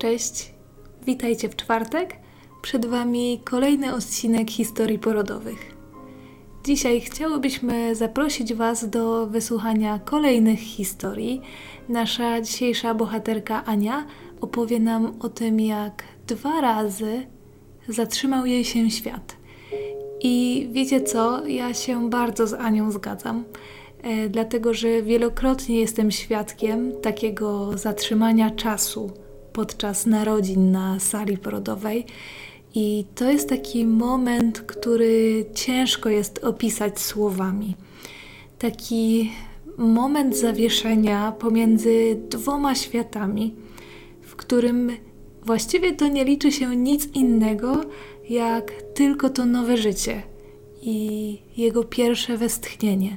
Cześć, witajcie w czwartek. Przed Wami kolejny odcinek historii porodowych. Dzisiaj chciałybyśmy zaprosić Was do wysłuchania kolejnych historii. Nasza dzisiejsza bohaterka Ania opowie nam o tym, jak dwa razy zatrzymał jej się świat. I wiecie co? Ja się bardzo z Anią zgadzam, e, dlatego że wielokrotnie jestem świadkiem takiego zatrzymania czasu podczas narodzin na sali porodowej. I to jest taki moment, który ciężko jest opisać słowami. Taki moment zawieszenia pomiędzy dwoma światami, w którym właściwie to nie liczy się nic innego, jak tylko to nowe życie i jego pierwsze westchnienie.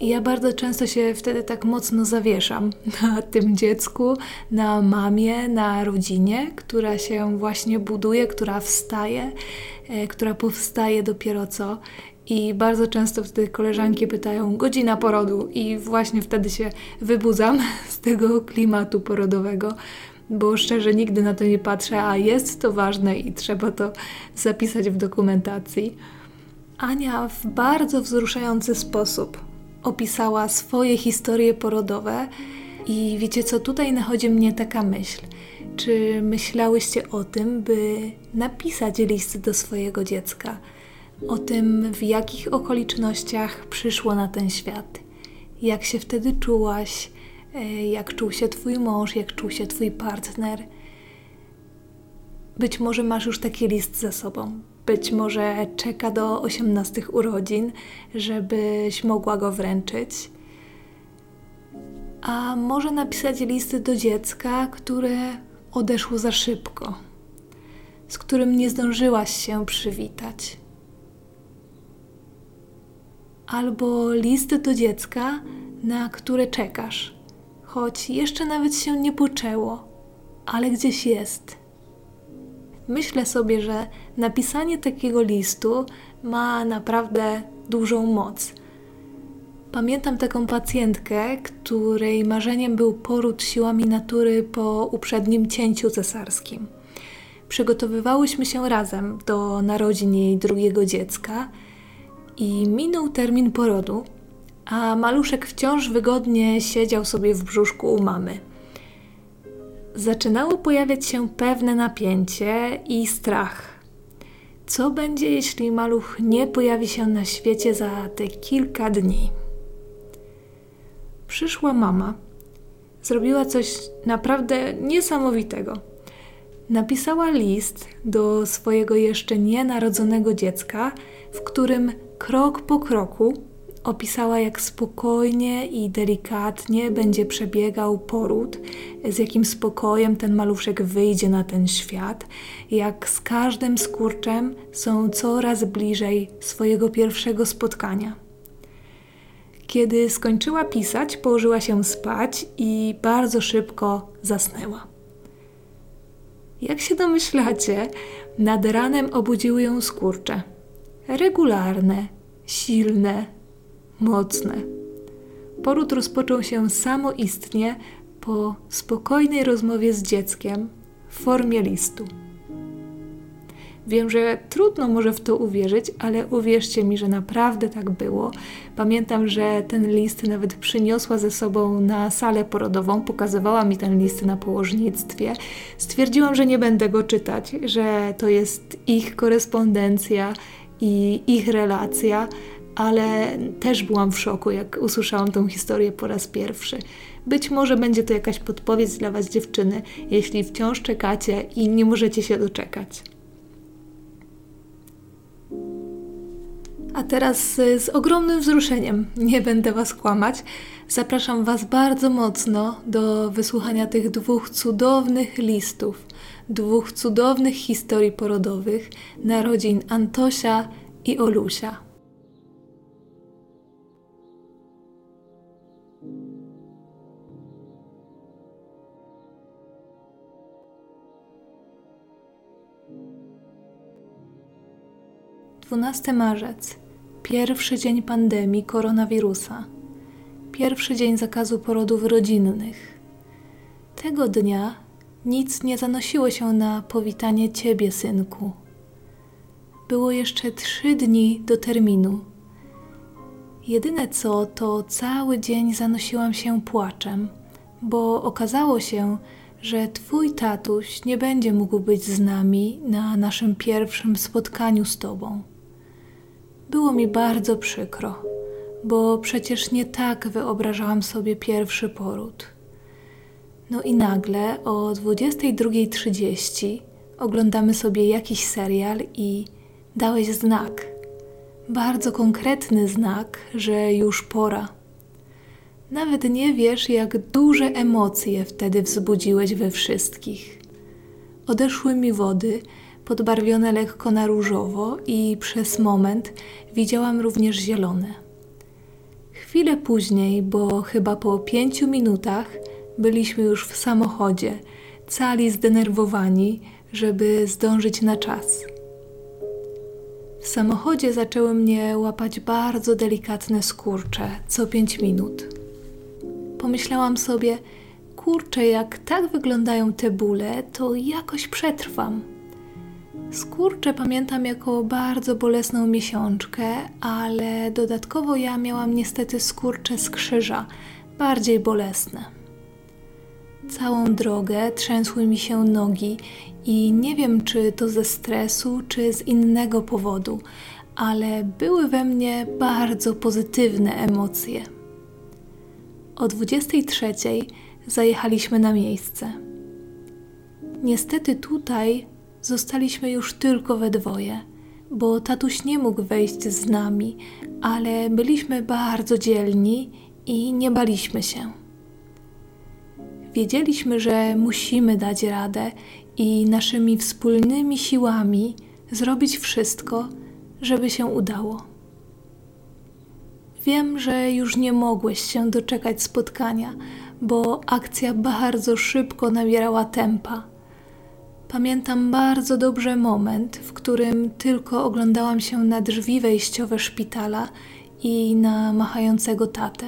I ja bardzo często się wtedy tak mocno zawieszam na tym dziecku, na mamie, na rodzinie, która się właśnie buduje, która wstaje, e, która powstaje dopiero co. I bardzo często wtedy koleżanki pytają godzina porodu, i właśnie wtedy się wybudzam z tego klimatu porodowego, bo szczerze nigdy na to nie patrzę, a jest to ważne i trzeba to zapisać w dokumentacji. Ania w bardzo wzruszający sposób opisała swoje historie porodowe. I wiecie co, tutaj nachodzi mnie taka myśl. Czy myślałyście o tym, by napisać list do swojego dziecka? O tym, w jakich okolicznościach przyszło na ten świat? Jak się wtedy czułaś? E, jak czuł się Twój mąż? Jak czuł się Twój partner? Być może masz już taki list za sobą. Być może czeka do 18 urodzin, żebyś mogła go wręczyć. A może napisać listy do dziecka, które odeszło za szybko, z którym nie zdążyłaś się przywitać. Albo listy do dziecka, na które czekasz, choć jeszcze nawet się nie poczęło, ale gdzieś jest myślę sobie, że napisanie takiego listu ma naprawdę dużą moc. Pamiętam taką pacjentkę, której marzeniem był poród siłami natury po uprzednim cięciu cesarskim. Przygotowywałyśmy się razem do narodzin jej drugiego dziecka i minął termin porodu, a maluszek wciąż wygodnie siedział sobie w brzuszku u mamy zaczynało pojawiać się pewne napięcie i strach. Co będzie, jeśli maluch nie pojawi się na świecie za te kilka dni? Przyszła mama, zrobiła coś naprawdę niesamowitego. Napisała list do swojego jeszcze nienarodzonego dziecka, w którym krok po kroku opisała, jak spokojnie i delikatnie będzie przebiegał poród, z jakim spokojem ten maluszek wyjdzie na ten świat, jak z każdym skurczem są coraz bliżej swojego pierwszego spotkania. Kiedy skończyła pisać, położyła się spać i bardzo szybko zasnęła. Jak się domyślacie, nad ranem obudziły ją skurcze. Regularne, silne, mocne. Poród rozpoczął się samoistnie po spokojnej rozmowie z dzieckiem w formie listu. Wiem, że trudno może w to uwierzyć, ale uwierzcie mi, że naprawdę tak było. Pamiętam, że ten list nawet przyniosła ze sobą na salę porodową, pokazywała mi ten list na położnictwie. Stwierdziłam, że nie będę go czytać, że to jest ich korespondencja i ich relacja, ale też byłam w szoku, jak usłyszałam tą historię po raz pierwszy. Być może będzie to jakaś podpowiedź dla Was, dziewczyny, jeśli wciąż czekacie i nie możecie się doczekać. A teraz z ogromnym wzruszeniem, nie będę Was kłamać, zapraszam Was bardzo mocno do wysłuchania tych dwóch cudownych listów, dwóch cudownych historii porodowych narodzin Antosia i Olusia. 12 marzec, pierwszy dzień pandemii koronawirusa, pierwszy dzień zakazu porodów rodzinnych. Tego dnia nic nie zanosiło się na powitanie ciebie, synku. Było jeszcze trzy dni do terminu. Jedyne co, to cały dzień zanosiłam się płaczem, bo okazało się, że twój tatuś nie będzie mógł być z nami na naszym pierwszym spotkaniu z tobą. Było mi bardzo przykro, bo przecież nie tak wyobrażałam sobie pierwszy poród. No i nagle o 22.30 oglądamy sobie jakiś serial i dałeś znak. Bardzo konkretny znak, że już pora. Nawet nie wiesz, jak duże emocje wtedy wzbudziłeś we wszystkich. Odeszły mi wody, podbarwione lekko na różowo, i przez moment widziałam również zielone. Chwilę później, bo chyba po pięciu minutach, byliśmy już w samochodzie, cali zdenerwowani, żeby zdążyć na czas. W samochodzie zaczęły mnie łapać bardzo delikatne skurcze co pięć minut. Pomyślałam sobie, kurczę, jak tak wyglądają te bóle, to jakoś przetrwam. Skurcze pamiętam jako bardzo bolesną miesiączkę, ale dodatkowo ja miałam niestety skurcze z krzyża, bardziej bolesne. Całą drogę trzęsły mi się nogi i nie wiem, czy to ze stresu, czy z innego powodu, ale były we mnie bardzo pozytywne emocje. O 23 zajechaliśmy na miejsce. Niestety tutaj zostaliśmy już tylko we dwoje, bo tatuś nie mógł wejść z nami, ale byliśmy bardzo dzielni i nie baliśmy się. Wiedzieliśmy, że musimy dać radę i naszymi wspólnymi siłami zrobić wszystko, żeby się udało. Wiem, że już nie mogłeś się doczekać spotkania, bo akcja bardzo szybko nabierała tempa. Pamiętam bardzo dobrze moment, w którym tylko oglądałam się na drzwi wejściowe szpitala i na machającego tatę.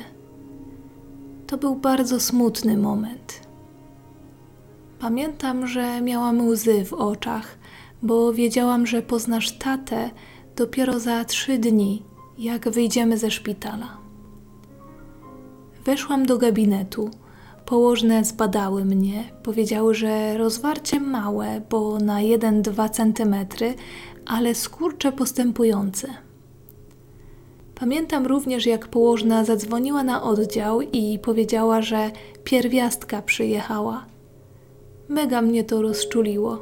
To był bardzo smutny moment. Pamiętam, że miałam łzy w oczach, bo wiedziałam, że poznasz tatę dopiero za trzy dni, jak wyjdziemy ze szpitala. Weszłam do gabinetu. Położne zbadały mnie, powiedziały, że rozwarcie małe, bo na 1-2 centymetry, ale skurcze postępujące. Pamiętam również, jak położna zadzwoniła na oddział i powiedziała, że pierwiastka przyjechała. Mega mnie to rozczuliło.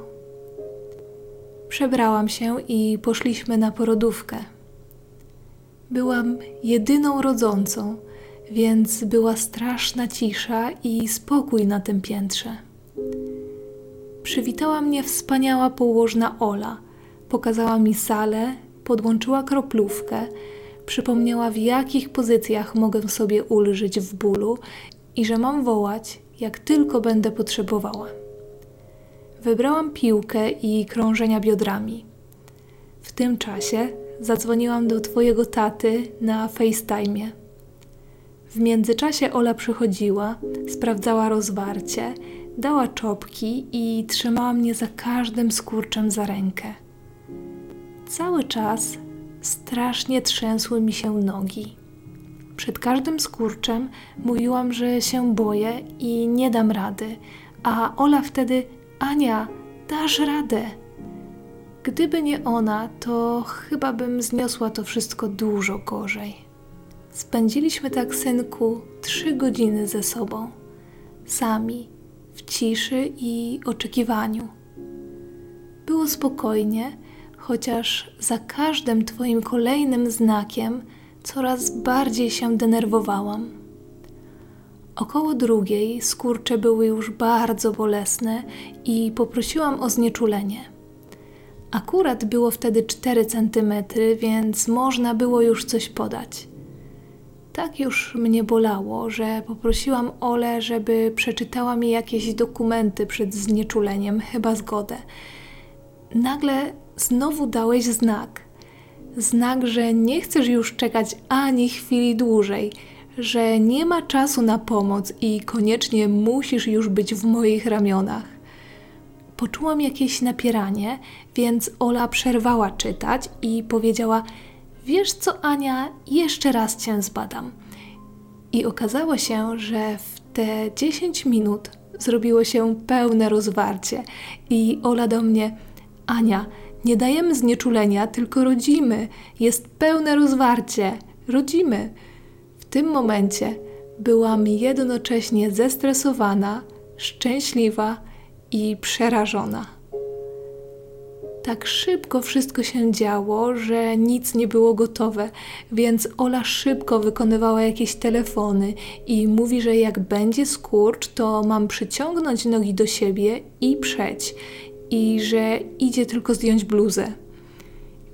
Przebrałam się i poszliśmy na porodówkę. Byłam jedyną rodzącą, więc była straszna cisza i spokój na tym piętrze. Przywitała mnie wspaniała położna Ola. Pokazała mi salę, podłączyła kroplówkę, przypomniała w jakich pozycjach mogę sobie ulżyć w bólu i że mam wołać, jak tylko będę potrzebowała. Wybrałam piłkę i krążenia biodrami. W tym czasie zadzwoniłam do Twojego taty na FaceTime. W międzyczasie Ola przychodziła, sprawdzała rozwarcie, dała czopki i trzymała mnie za każdym skurczem za rękę. Cały czas strasznie trzęsły mi się nogi. Przed każdym skurczem mówiłam, że się boję i nie dam rady, a Ola wtedy: Ania, dasz radę. Gdyby nie ona, to chyba bym zniosła to wszystko dużo gorzej. Spędziliśmy tak, synku, trzy godziny ze sobą, sami, w ciszy i oczekiwaniu. Było spokojnie, chociaż za każdym Twoim kolejnym znakiem coraz bardziej się denerwowałam. Około drugiej skurcze były już bardzo bolesne i poprosiłam o znieczulenie. Akurat było wtedy 4 cm, więc można było już coś podać. Tak już mnie bolało, że poprosiłam Ole, żeby przeczytała mi jakieś dokumenty przed znieczuleniem, chyba zgodę. Nagle znowu dałeś znak. Znak, że nie chcesz już czekać ani chwili dłużej, że nie ma czasu na pomoc i koniecznie musisz już być w moich ramionach. poczułam jakieś napieranie, więc Ola przerwała czytać i powiedziała: Wiesz co, Ania, jeszcze raz cię zbadam. I okazało się, że w te 10 minut zrobiło się pełne rozwarcie. I Ola do mnie: Ania, nie dajemy znieczulenia, tylko rodzimy. Jest pełne rozwarcie. Rodzimy. W tym momencie byłam jednocześnie zestresowana, szczęśliwa i przerażona. Tak szybko wszystko się działo, że nic nie było gotowe, więc Ola szybko wykonywała jakieś telefony i mówi, że jak będzie skurcz, to mam przyciągnąć nogi do siebie i przeć, i że idzie tylko zdjąć bluzę.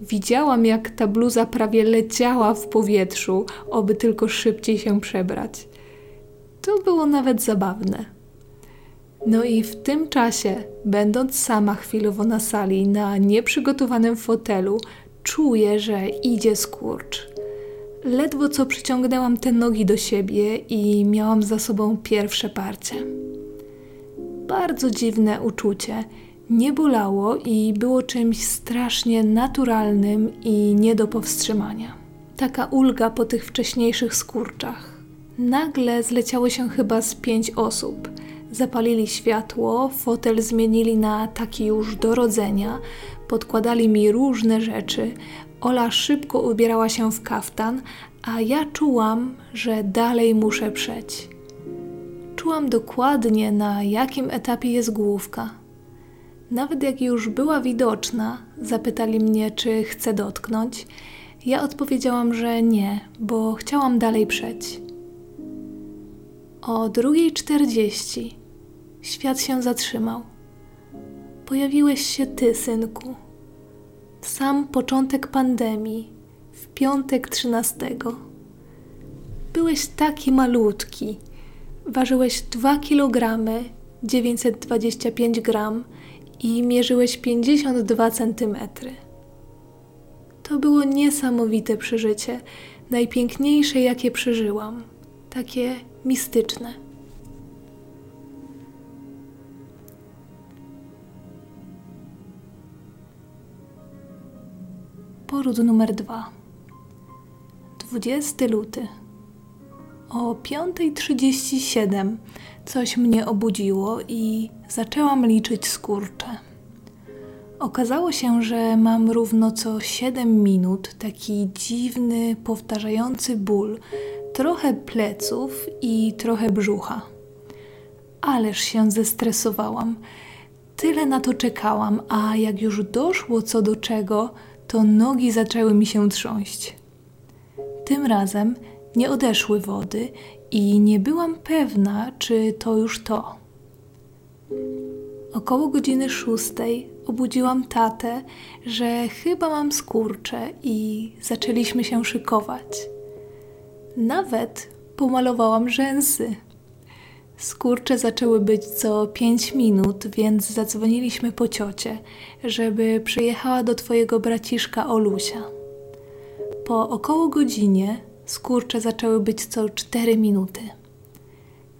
Widziałam, jak ta bluza prawie leciała w powietrzu, oby tylko szybciej się przebrać. To było nawet zabawne. No i w tym czasie, będąc sama chwilowo na sali, na nieprzygotowanym fotelu, czuję, że idzie skurcz. Ledwo co przyciągnęłam te nogi do siebie i miałam za sobą pierwsze parcie. Bardzo dziwne uczucie. Nie bolało i było czymś strasznie naturalnym i nie do powstrzymania. Taka ulga po tych wcześniejszych skurczach. Nagle zleciało się chyba z pięć osób – Zapalili światło, fotel zmienili na taki już do rodzenia, podkładali mi różne rzeczy. Ola szybko ubierała się w kaftan, a ja czułam, że dalej muszę przeć. Czułam dokładnie, na jakim etapie jest główka. Nawet jak już była widoczna, zapytali mnie, czy chcę dotknąć. Ja odpowiedziałam, że nie, bo chciałam dalej przeć. O drugiej czterdzieści świat się zatrzymał. Pojawiłeś się ty, synku. W sam początek pandemii, w piątek trzynastego. Byłeś taki malutki. Ważyłeś 2 kg 925 gram i mierzyłeś 52 centymetry. To było niesamowite przeżycie, najpiękniejsze, jakie przeżyłam, takie mistyczne. Poród numer dwa. 20 luty. O 5.37 coś mnie obudziło i zaczęłam liczyć skurcze. Okazało się, że mam równo co 7 minut taki dziwny, powtarzający ból, trochę pleców i trochę brzucha. Ależ się zestresowałam. Tyle na to czekałam, a jak już doszło co do czego, to nogi zaczęły mi się trząść. Tym razem nie odeszły wody i nie byłam pewna, czy to już to. Około godziny szóstej obudziłam tatę, że chyba mam skurcze i zaczęliśmy się szykować. Nawet pomalowałam rzęsy. Skurcze zaczęły być co pięć minut, więc zadzwoniliśmy po ciocie, żeby przyjechała do twojego braciszka Olusia. Po około godzinie skurcze zaczęły być co cztery minuty.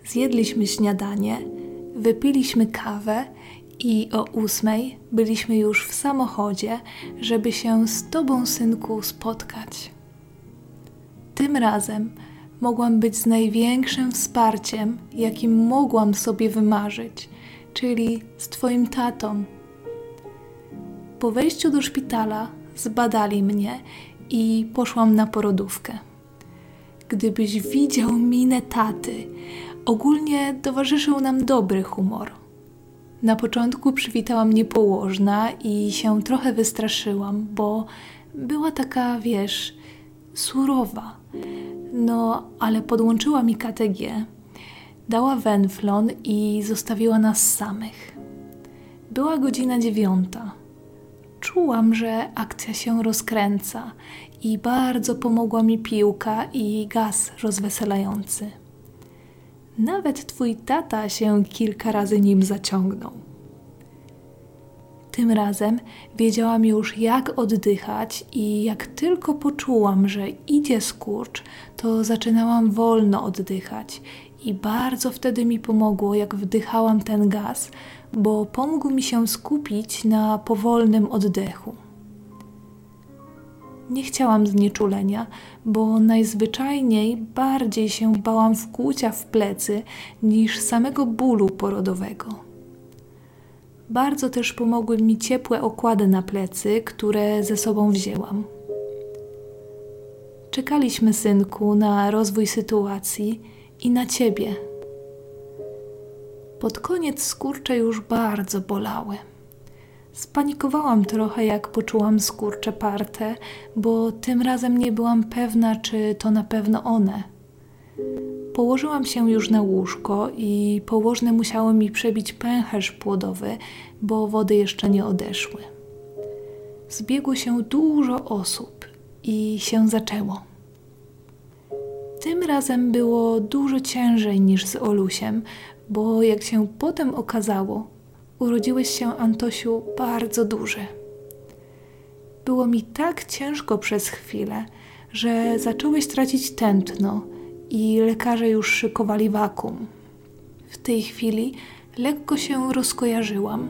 Zjedliśmy śniadanie, wypiliśmy kawę i o ósmej byliśmy już w samochodzie, żeby się z tobą, synku, spotkać. Tym razem mogłam być z największym wsparciem, jakim mogłam sobie wymarzyć, czyli z Twoim tatą. Po wejściu do szpitala zbadali mnie i poszłam na porodówkę. Gdybyś widział minę taty, ogólnie towarzyszył nam dobry humor. Na początku przywitała mnie położna i się trochę wystraszyłam, bo była taka, wiesz, surowa no, ale podłączyła mi KTG, dała wenflon i zostawiła nas samych. Była godzina dziewiąta. Czułam, że akcja się rozkręca i bardzo pomogła mi piłka i gaz rozweselający. Nawet twój tata się kilka razy nim zaciągnął. Tym razem wiedziałam już, jak oddychać, i jak tylko poczułam, że idzie skurcz, to zaczynałam wolno oddychać. I bardzo wtedy mi pomogło, jak wdychałam ten gaz, bo pomógł mi się skupić na powolnym oddechu. Nie chciałam znieczulenia, bo najzwyczajniej bardziej się bałam wkłucia w plecy niż samego bólu porodowego. Bardzo też pomogły mi ciepłe okłady na plecy, które ze sobą wzięłam. Czekaliśmy, synku, na rozwój sytuacji i na ciebie. Pod koniec skurcze już bardzo bolały. Spanikowałam trochę, jak poczułam skurcze parte, bo tym razem nie byłam pewna, czy to na pewno one. Położyłam się już na łóżko i położne musiały mi przebić pęcherz płodowy, bo wody jeszcze nie odeszły. Zbiegło się dużo osób i się zaczęło. Tym razem było dużo ciężej niż z Olusiem, bo jak się potem okazało, urodziłeś się, Antosiu, bardzo duży. Było mi tak ciężko przez chwilę, że zacząłeś tracić tętno i lekarze już szykowali wakum. W tej chwili lekko się rozkojarzyłam.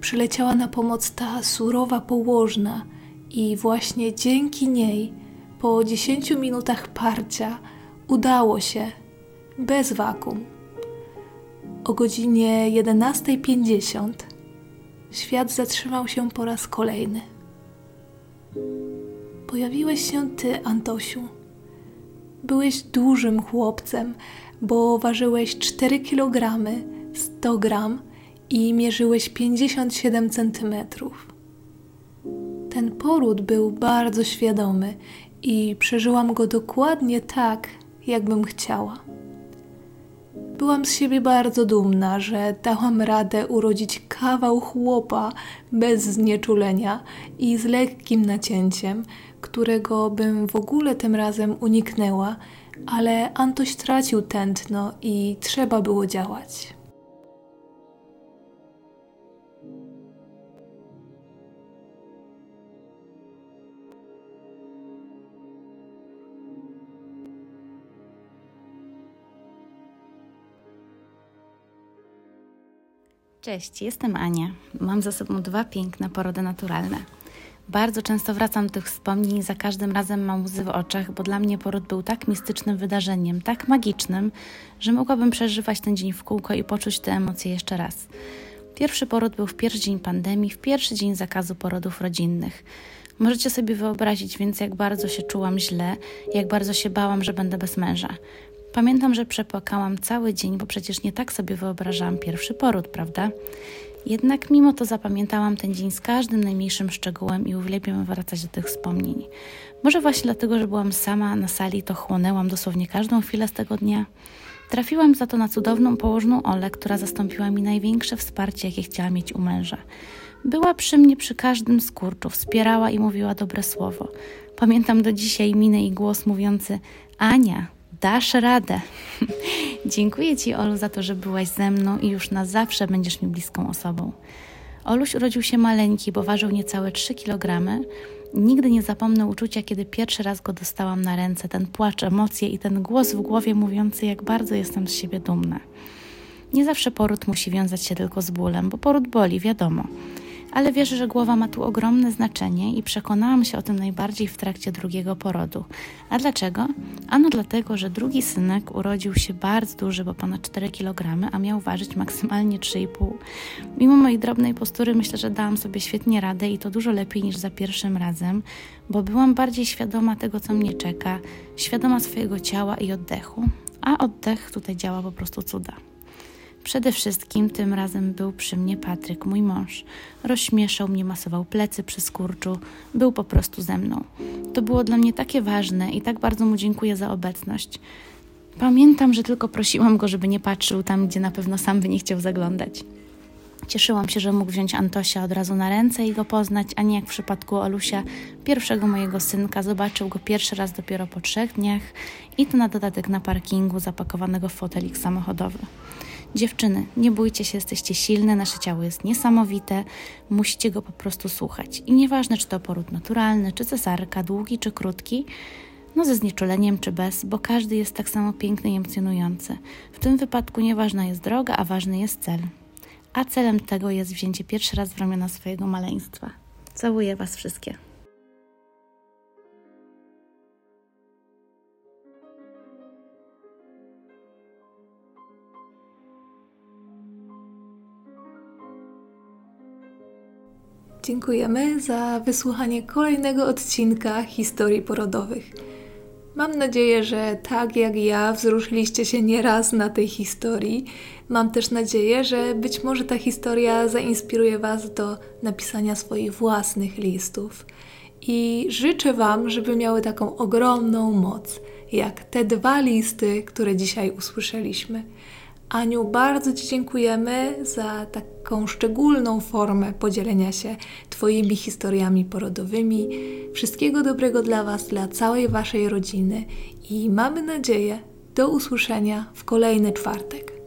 Przyleciała na pomoc ta surowa położna i właśnie dzięki niej po dziesięciu minutach parcia udało się bez wakum o godzinie 11.50 świat zatrzymał się po raz kolejny. Pojawiłeś się ty, Antosiu. Byłeś dużym chłopcem, bo ważyłeś 4 kg, 100 gram i mierzyłeś 57 centymetrów. Ten poród był bardzo świadomy i przeżyłam go dokładnie tak, jakbym chciała. Byłam z siebie bardzo dumna, że dałam radę urodzić kawał chłopa bez znieczulenia i z lekkim nacięciem, którego bym w ogóle tym razem uniknęła, ale Antoś tracił tętno i trzeba było działać. Cześć, jestem Ania. Mam za sobą dwa piękne porody naturalne. Bardzo często wracam do tych wspomnień i za każdym razem mam łzy w oczach, bo dla mnie poród był tak mistycznym wydarzeniem, tak magicznym, że mogłabym przeżywać ten dzień w kółko i poczuć te emocje jeszcze raz. Pierwszy poród był w pierwszy dzień pandemii, w pierwszy dzień zakazu porodów rodzinnych. Możecie sobie wyobrazić więc, jak bardzo się czułam źle, jak bardzo się bałam, że będę bez męża. Pamiętam, że przepłakałam cały dzień, bo przecież nie tak sobie wyobrażałam pierwszy poród, prawda? Jednak mimo to zapamiętałam ten dzień z każdym najmniejszym szczegółem i uwielbiam wracać do tych wspomnień. Może właśnie dlatego, że byłam sama na sali, to chłonęłam dosłownie każdą chwilę z tego dnia. Trafiłam za to na cudowną położną Olę, która zastąpiła mi największe wsparcie, jakie chciałam mieć u męża. Była przy mnie przy każdym skurczu, wspierała i mówiła dobre słowo. Pamiętam do dzisiaj minę i głos mówiący: Ania, dasz radę. Dziękuję Ci, Olu, za to, że byłaś ze mną i już na zawsze będziesz mi bliską osobą. Oluś urodził się maleńki, bo ważył niecałe 3 kg. Nigdy nie zapomnę uczucia, kiedy pierwszy raz go dostałam na ręce, ten płacz, emocje i ten głos w głowie mówiący, jak bardzo jestem z siebie dumna. Nie zawsze poród musi wiązać się tylko z bólem, bo poród boli, wiadomo ale wierzę, że głowa ma tu ogromne znaczenie i przekonałam się o tym najbardziej w trakcie drugiego porodu. A dlaczego? Ano dlatego, że drugi synek urodził się bardzo duży, bo ponad 4 kg, a miał ważyć maksymalnie 3,5. Mimo mojej drobnej postury myślę, że dałam sobie świetnie radę i to dużo lepiej niż za pierwszym razem, bo byłam bardziej świadoma tego, co mnie czeka, świadoma swojego ciała i oddechu. A oddech tutaj działa po prostu cuda. Przede wszystkim tym razem był przy mnie Patryk, mój mąż. Rozśmieszał mnie, masował plecy przy skurczu, był po prostu ze mną. To było dla mnie takie ważne i tak bardzo mu dziękuję za obecność. Pamiętam, że tylko prosiłam go, żeby nie patrzył tam, gdzie na pewno sam by nie chciał zaglądać. Cieszyłam się, że mógł wziąć Antosia od razu na ręce i go poznać, a nie jak w przypadku Olusia, pierwszego mojego synka, zobaczył go pierwszy raz dopiero po trzech dniach i to na dodatek na parkingu zapakowanego w fotelik samochodowy. Dziewczyny, nie bójcie się, jesteście silne, nasze ciało jest niesamowite, musicie go po prostu słuchać. I nieważne, czy to poród naturalny, czy cesarka, długi czy krótki, no ze znieczuleniem czy bez, bo każdy jest tak samo piękny i emocjonujący. W tym wypadku nieważna jest droga, a ważny jest cel. a celem tego jest wzięcie pierwszy raz w ramiona swojego maleństwa. Całuję Was wszystkie. Dziękujemy za wysłuchanie kolejnego odcinka historii porodowych. Mam nadzieję, że tak jak ja wzruszyliście się nieraz na tej historii. Mam też nadzieję, że być może ta historia zainspiruje Was do napisania swoich własnych listów. I życzę Wam, żeby miały taką ogromną moc, jak te dwa listy, które dzisiaj usłyszeliśmy. Aniu, bardzo Ci dziękujemy za taką szczególną formę podzielenia się Twoimi historiami porodowymi. Wszystkiego dobrego dla Was, dla całej Waszej rodziny i mamy nadzieję do usłyszenia w kolejny czwartek.